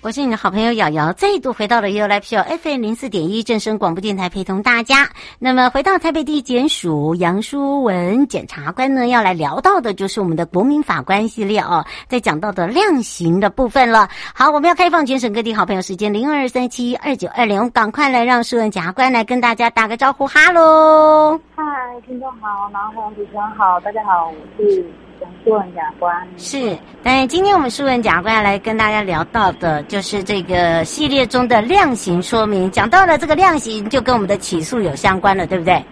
我是你的好朋友瑶瑶，再度回到了 You Live Show FM 零四点一正声广播电台，陪同大家。那么回到台北地检署杨淑文检察官呢，要来聊到的就是我们的国民法官系列哦，在讲到的量刑的部分了。好，我们要开放全省各地好朋友时间零二三七二九二零，赶快来让书文检察官来跟大家打个招呼，哈喽！嗨，听众好，然后主持人好，大家好，我是。书文检察官是，但今天我们舒文检察官要来跟大家聊到的，就是这个系列中的量刑说明。讲到了这个量刑，就跟我们的起诉有相关了，对不对？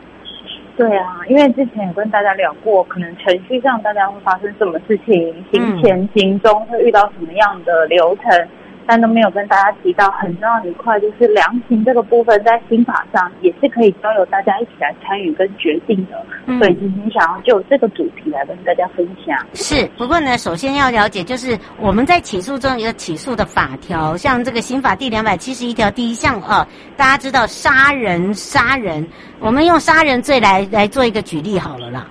对啊，因为之前有跟大家聊过，可能程序上大家会发生什么事情，行前、行中会遇到什么样的流程。嗯但都没有跟大家提到很重要的一块，就是量刑这个部分，在刑法上也是可以交由大家一起来参与跟决定的。嗯、所以今天想要就这个主题来跟大家分享。是，不过呢，首先要了解，就是我们在起诉中有起诉的法条，像这个刑法第两百七十一条第一项啊，大家知道杀人杀人，我们用杀人罪来来做一个举例好了啦。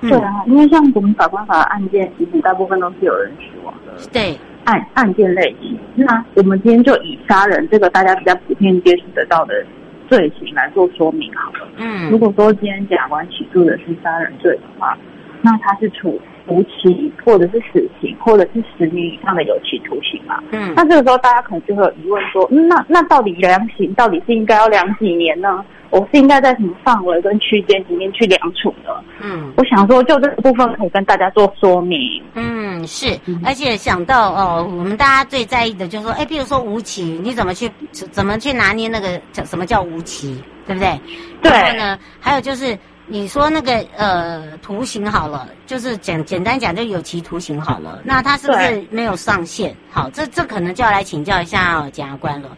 对啊，因为像我们法官法的案件，其实大部分都是有人死亡的。对。案案件类型，那我们今天就以杀人这个大家比较普遍接触得到的罪行来做说明好了。嗯，如果说今天检察官起诉的是杀人罪的话，那他是处无期或者是死刑，或者是十年以上的有期徒刑嘛。嗯，那这个时候大家可能就会有疑问说，嗯、那那到底量刑到底是应该要量几年呢？我是应该在什么范围跟区间里面去量处呢？嗯，我想说，就这个部分可以跟大家做说明。嗯，是，而且想到哦，我们大家最在意的就是说，哎，比如说无期，你怎么去怎么去拿捏那个叫什么叫无期，对不对？对。然后呢，还有就是你说那个呃徒刑好了，就是简简单讲就有期徒刑好了，那他是不是没有上限？好，这这可能就要来请教一下检察官了。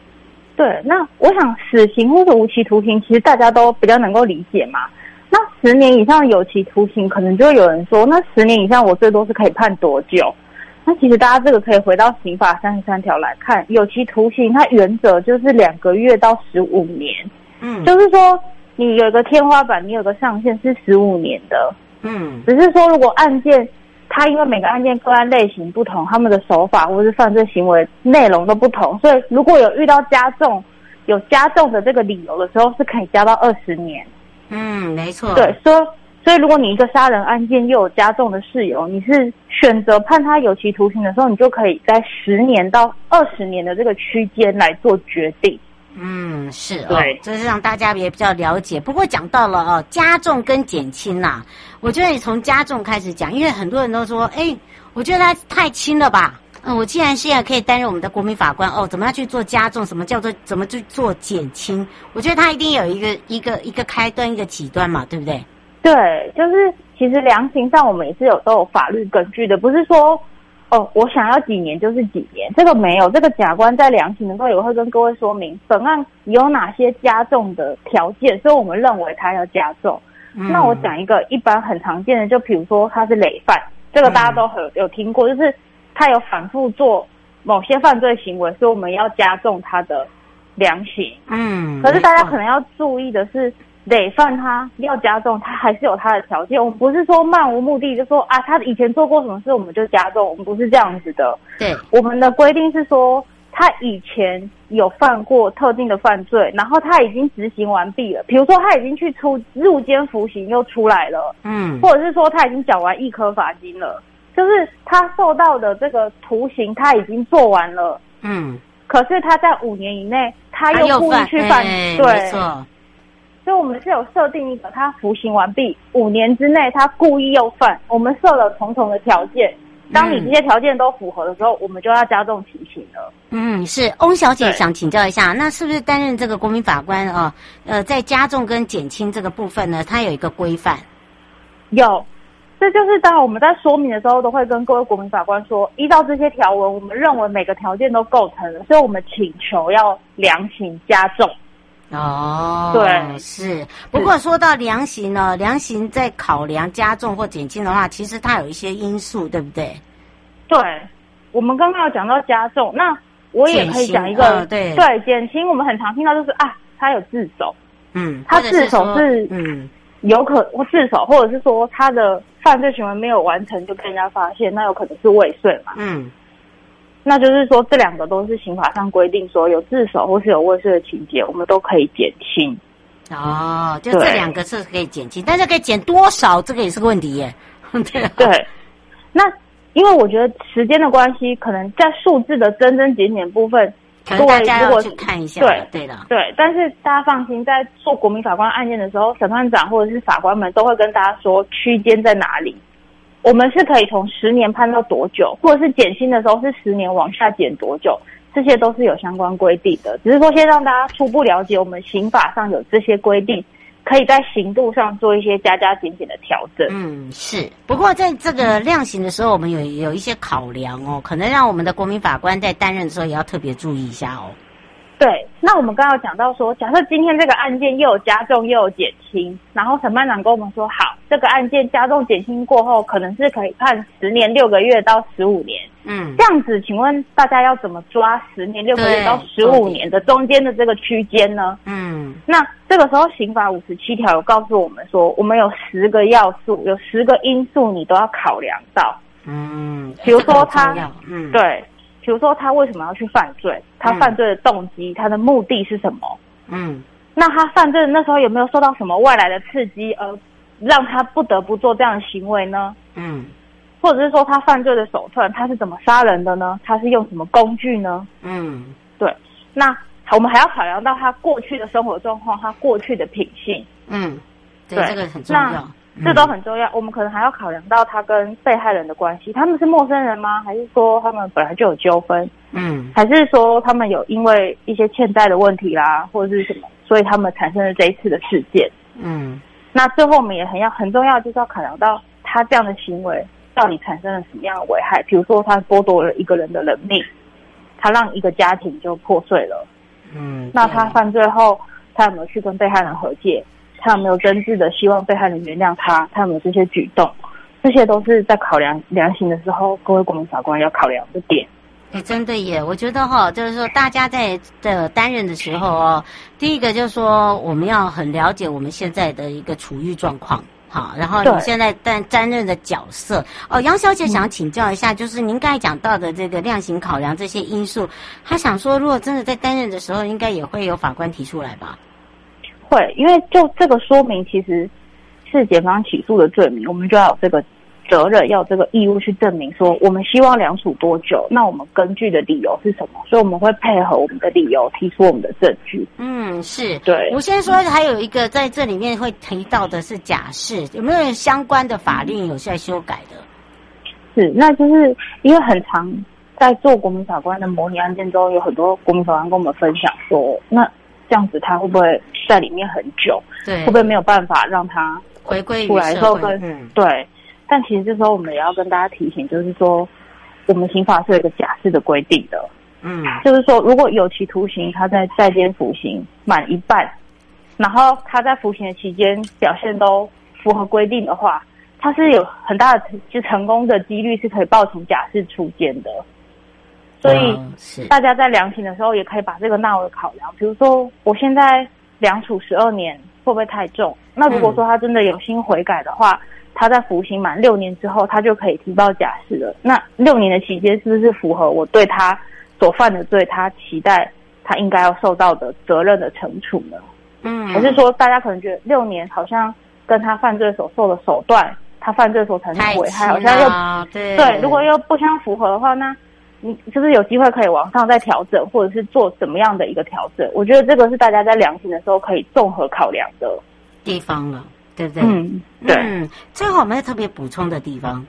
对，那我想死刑或者无期徒刑，其实大家都比较能够理解嘛。那十年以上有期徒刑，可能就会有人说，那十年以上我最多是可以判多久？那其实大家这个可以回到刑法三十三条来看，有期徒刑它原则就是两个月到十五年，嗯，就是说你有一个天花板，你有个上限是十五年的，嗯，只是说如果案件。它因为每个案件个案类型不同，他们的手法或者是犯罪行为内容都不同，所以如果有遇到加重、有加重的这个理由的时候，是可以加到二十年。嗯，没错。对，所以所以如果你一个杀人案件又有加重的事由，你是选择判他有期徒刑的时候，你就可以在十年到二十年的这个区间来做决定。嗯，是，对，哦，这是让大家也比较了解。不过讲到了哦，加重跟减轻呐，啊，我觉得你从加重开始讲，因为很多人都说，哎，我觉得他太轻了吧？嗯，我既然现在可以担任我们的国民法官，哦，怎么样去做加重？什么叫做怎么去做减轻？我觉得他一定有一个一个一个开端，一个起端嘛，对不对？对，就是其实量刑上我们也是有都有法律根据的，不是说。哦，我想要几年就是几年，这个没有。这个假官在量刑的时候也会跟各位说明本案有哪些加重的条件，所以我们认为他要加重。嗯、那我讲一个一般很常见的，就比如说他是累犯，这个大家都很有听过，就是他有反复做某些犯罪行为，所以我们要加重他的量刑。嗯，可是大家可能要注意的是。累犯他要加重，他还是有他的条件。我们不是说漫无目的就说啊，他以前做过什么事我们就加重，我们不是这样子的。对，我们的规定是说，他以前有犯过特定的犯罪，然后他已经执行完毕了。比如说他已经去出入监服刑又出来了，嗯，或者是说他已经缴完一颗罚金了，就是他受到的这个徒刑他已经做完了，嗯，可是他在五年以内他又故意去犯，欸、对。没错。所以我们是有设定一个，他服刑完毕五年之内，他故意又犯，我们设了重重的条件。当你这些条件都符合的时候，我们就要加重刑刑了。嗯，是翁小姐想请教一下，那是不是担任这个国民法官啊？呃，在加重跟减轻这个部分呢，它有一个规范？有，这就是当我们在说明的时候，都会跟各位国民法官说，依照这些条文，我们认为每个条件都构成了，所以我们请求要量刑加重。哦，对，是。不过说到量刑呢，量刑在考量加重或减轻的话，其实它有一些因素，对不对？对，我们刚刚有讲到加重，那我也可以讲一个，呃、对对，减轻。我们很常听到就是啊，他有自首，嗯，他自首是，是嗯，有可或自首，或者是说他的犯罪行为没有完成就被人家发现，那有可能是未遂嘛？嗯，那就是说这两个都是刑法上规定说有自首或是有未遂的情节，我们都可以减轻。哦，就这两个是可以减轻，但是可以减多少，这个也是个问题耶。对啊，对，那因为我觉得时间的关系，可能在数字的增增减减部分。可大家要去看一下，对对的，对。但是大家放心，在做国民法官案件的时候，审判长或者是法官们都会跟大家说区间在哪里。我们是可以从十年判到多久，或者是减薪的时候是十年往下减多久，这些都是有相关规定的。只是说，先让大家初步了解，我们刑法上有这些规定。可以在刑度上做一些加加减减的调整。嗯，是。不过在这个量刑的时候，我们有有一些考量哦，可能让我们的国民法官在担任的时候也要特别注意一下哦。对，那我们刚刚讲到说，假设今天这个案件又有加重又有减轻，然后审判长跟我们说，好，这个案件加重减轻过后，可能是可以判十年六个月到十五年。嗯，这样子，请问大家要怎么抓十年六个月到十五年的中间的这个区间呢？嗯，那这个时候刑法五十七条有告诉我们说，我们有十个要素，有十个因素你都要考量到。嗯，比如说他，嗯，对。比如说他为什么要去犯罪？他犯罪的动机、嗯，他的目的是什么？嗯，那他犯罪的那时候有没有受到什么外来的刺激，而让他不得不做这样的行为呢？嗯，或者是说他犯罪的手段，他是怎么杀人的呢？他是用什么工具呢？嗯，对。那我们还要考量到他过去的生活状况，他过去的品性。嗯，对，这个很重要。这都很重要，我们可能还要考量到他跟被害人的关系，他们是陌生人吗？还是说他们本来就有纠纷？嗯，还是说他们有因为一些欠债的问题啦，或者是什么，所以他们产生了这一次的事件？嗯，那最后我们也很要很重要，就是要考量到他这样的行为到底产生了什么样的危害？比如说他剥夺了一个人的人命，他让一个家庭就破碎了。嗯，那他犯罪后，他有没有去跟被害人和解？他有没有真挚的希望被害人原谅他？他有没有这些举动？这些都是在考量量刑的时候，各位国民法官要考量的点。哎，真的耶！我觉得哈，就是说大家在的担任的时候哦，第一个就是说我们要很了解我们现在的一个处遇状况，好，然后你现在担担任的角色哦，杨小姐想请教一下，就是您刚才讲到的这个量刑考量这些因素，她想说，如果真的在担任的时候，应该也会有法官提出来吧？会，因为就这个说明，其实是检方起诉的罪名，我们就要有这个责任，要这个义务去证明说，我们希望两处多久，那我们根据的理由是什么？所以我们会配合我们的理由，提出我们的证据。嗯，是对。我先说，还有一个在这里面会提到的是假释，有没有相关的法令有在修改的？是，那就是因为很长在做国民法官的模拟案件中，有很多国民法官跟我们分享说，那。这样子他会不会在里面很久？对，会不会没有办法让他回归出来之后跟嗯对？但其实这时候我们也要跟大家提醒，就是说我们刑法是有一个假释的规定的，嗯，就是说如果有期徒刑他在在监服刑满一半，然后他在服刑的期间表现都符合规定的话，他是有很大的就成功的几率是可以报请假释出监的。所以，大家在量刑的时候也可以把这个纳为考量。比如说，我现在量处十二年会不会太重？那如果说他真的有心悔改的话，他在服刑满六年之后，他就可以提报假释了。那六年的期间是不是符合我对他所犯的罪，他期待他应该要受到的责任的惩处呢？嗯，还是说大家可能觉得六年好像跟他犯罪所受的手段，他犯罪所产生的危害好像又对对，如果又不相符合的话，那。你是不是有机会可以往上再调整，或者是做怎么样的一个调整？我觉得这个是大家在量刑的时候可以综合考量的地方了，对不对？嗯，对。嗯，最后我们要特别补充的地方。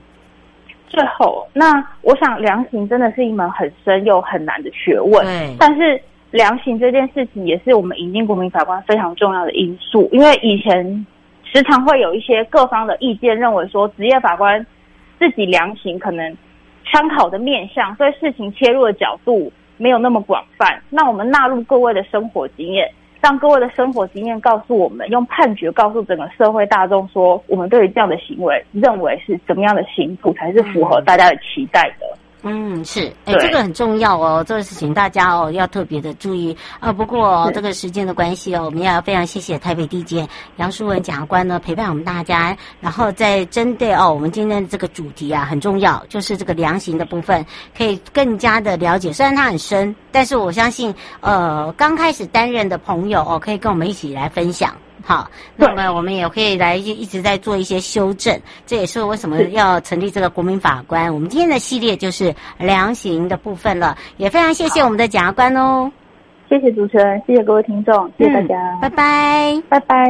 最后，那我想量刑真的是一门很深又很难的学问。对。但是量刑这件事情也是我们引进国民法官非常重要的因素，因为以前时常会有一些各方的意见，认为说职业法官自己量刑可能。参考的面向，对事情切入的角度没有那么广泛。那我们纳入各位的生活经验，让各位的生活经验告诉我们，用判决告诉整个社会大众说，我们对于这样的行为，认为是怎么样的刑处才是符合大家的期待的。嗯，是，哎，这个很重要哦，这个事情大家哦要特别的注意啊。不过这个时间的关系哦，我们要非常谢谢台北地检杨淑文检察官呢陪伴我们大家，然后再针对哦我们今天的这个主题啊很重要，就是这个量刑的部分，可以更加的了解。虽然它很深，但是我相信呃刚开始担任的朋友哦，可以跟我们一起来分享。好，那么我们也可以来一一直在做一些修正，这也是为什么要成立这个国民法官。我们今天的系列就是量刑的部分了，也非常谢谢我们的检察官哦。谢谢主持人，谢谢各位听众，谢谢大家，嗯、拜拜，拜拜。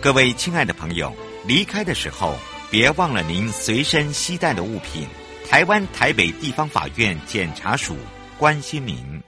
各位亲爱的朋友，离开的时候别忘了您随身携带的物品。台湾台北地方法院检察署关心您。